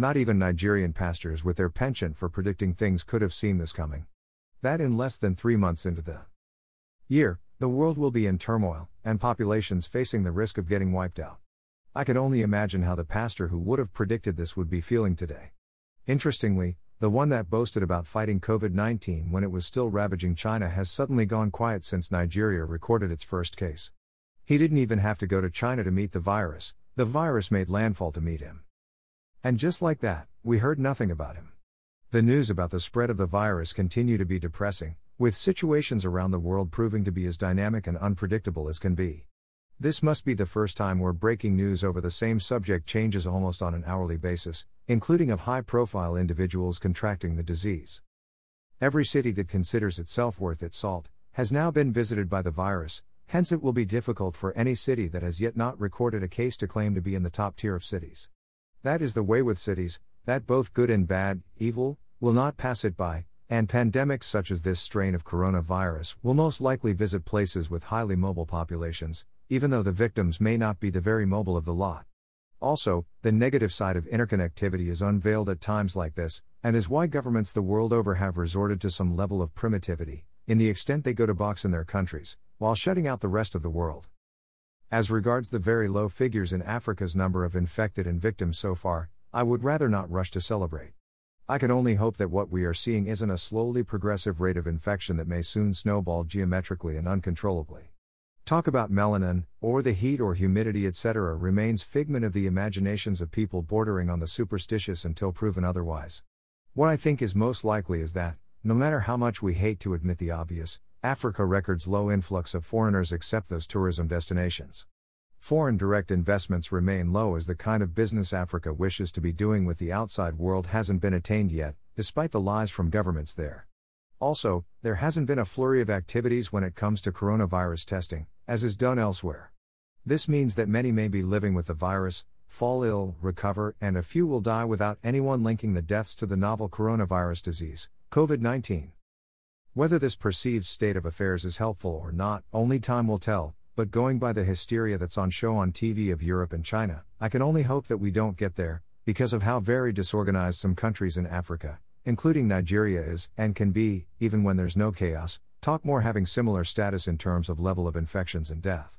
Not even Nigerian pastors with their penchant for predicting things could have seen this coming. That in less than three months into the year, the world will be in turmoil, and populations facing the risk of getting wiped out. I can only imagine how the pastor who would have predicted this would be feeling today. Interestingly, the one that boasted about fighting COVID 19 when it was still ravaging China has suddenly gone quiet since Nigeria recorded its first case. He didn't even have to go to China to meet the virus, the virus made landfall to meet him. And just like that, we heard nothing about him. The news about the spread of the virus continue to be depressing, with situations around the world proving to be as dynamic and unpredictable as can be. This must be the first time where breaking news over the same subject changes almost on an hourly basis, including of high profile individuals contracting the disease. Every city that considers itself worth its salt has now been visited by the virus, hence, it will be difficult for any city that has yet not recorded a case to claim to be in the top tier of cities. That is the way with cities, that both good and bad, evil, will not pass it by, and pandemics such as this strain of coronavirus will most likely visit places with highly mobile populations, even though the victims may not be the very mobile of the lot. Also, the negative side of interconnectivity is unveiled at times like this, and is why governments the world over have resorted to some level of primitivity, in the extent they go to box in their countries, while shutting out the rest of the world. As regards the very low figures in Africa's number of infected and victims so far, I would rather not rush to celebrate. I can only hope that what we are seeing isn't a slowly progressive rate of infection that may soon snowball geometrically and uncontrollably. Talk about melanin, or the heat or humidity, etc., remains figment of the imaginations of people bordering on the superstitious until proven otherwise. What I think is most likely is that, no matter how much we hate to admit the obvious, Africa records low influx of foreigners except those tourism destinations. Foreign direct investments remain low as the kind of business Africa wishes to be doing with the outside world hasn't been attained yet, despite the lies from governments there. Also, there hasn't been a flurry of activities when it comes to coronavirus testing, as is done elsewhere. This means that many may be living with the virus, fall ill, recover, and a few will die without anyone linking the deaths to the novel coronavirus disease, COVID 19. Whether this perceived state of affairs is helpful or not, only time will tell, but going by the hysteria that's on show on TV of Europe and China, I can only hope that we don't get there, because of how very disorganized some countries in Africa, including Nigeria, is, and can be, even when there's no chaos, talk more having similar status in terms of level of infections and death.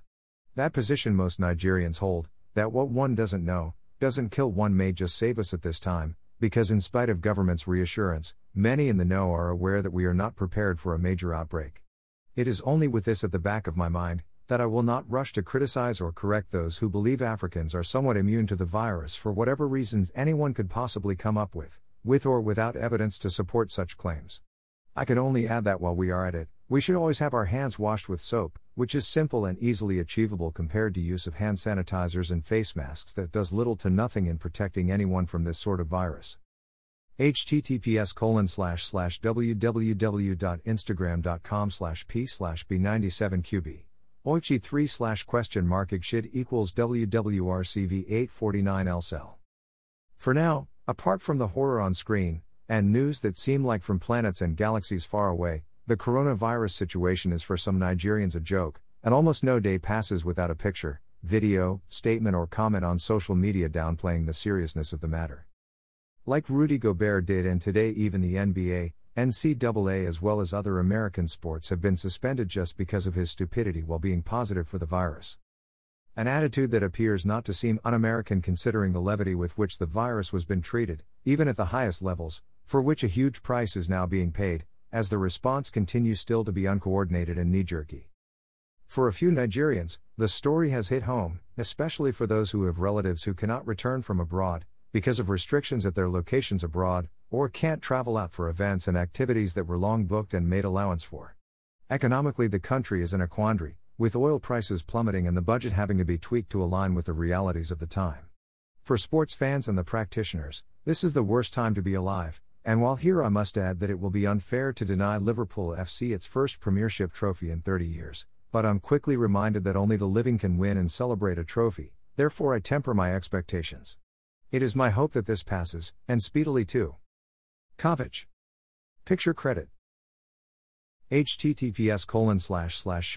That position most Nigerians hold, that what one doesn't know, doesn't kill one may just save us at this time, because in spite of government's reassurance, many in the know are aware that we are not prepared for a major outbreak. It is only with this at the back of my mind, that I will not rush to criticize or correct those who believe Africans are somewhat immune to the virus for whatever reasons anyone could possibly come up with, with or without evidence to support such claims. I can only add that while we are at it, we should always have our hands washed with soap, which is simple and easily achievable compared to use of hand sanitizers and face masks that does little to nothing in protecting anyone from this sort of virus https colon slash slash www.instagram.com slash p slash b97qb Oichi 3 slash question mark igshid equals WWRCV 849 LCell. For now, apart from the horror on screen, and news that seem like from planets and galaxies far away, the coronavirus situation is for some Nigerians a joke, and almost no day passes without a picture, video, statement, or comment on social media downplaying the seriousness of the matter. Like Rudy Gobert did, and today even the NBA, NCAA as well as other American sports have been suspended just because of his stupidity while being positive for the virus. An attitude that appears not to seem un American considering the levity with which the virus was been treated, even at the highest levels, for which a huge price is now being paid, as the response continues still to be uncoordinated and knee jerky. For a few Nigerians, the story has hit home, especially for those who have relatives who cannot return from abroad, because of restrictions at their locations abroad, or can't travel out for events and activities that were long booked and made allowance for. Economically, the country is in a quandary, with oil prices plummeting and the budget having to be tweaked to align with the realities of the time. For sports fans and the practitioners, this is the worst time to be alive, and while here I must add that it will be unfair to deny Liverpool FC its first Premiership trophy in 30 years, but I'm quickly reminded that only the living can win and celebrate a trophy, therefore I temper my expectations. It is my hope that this passes, and speedily too. Kovic. Picture credit. https colon slash slash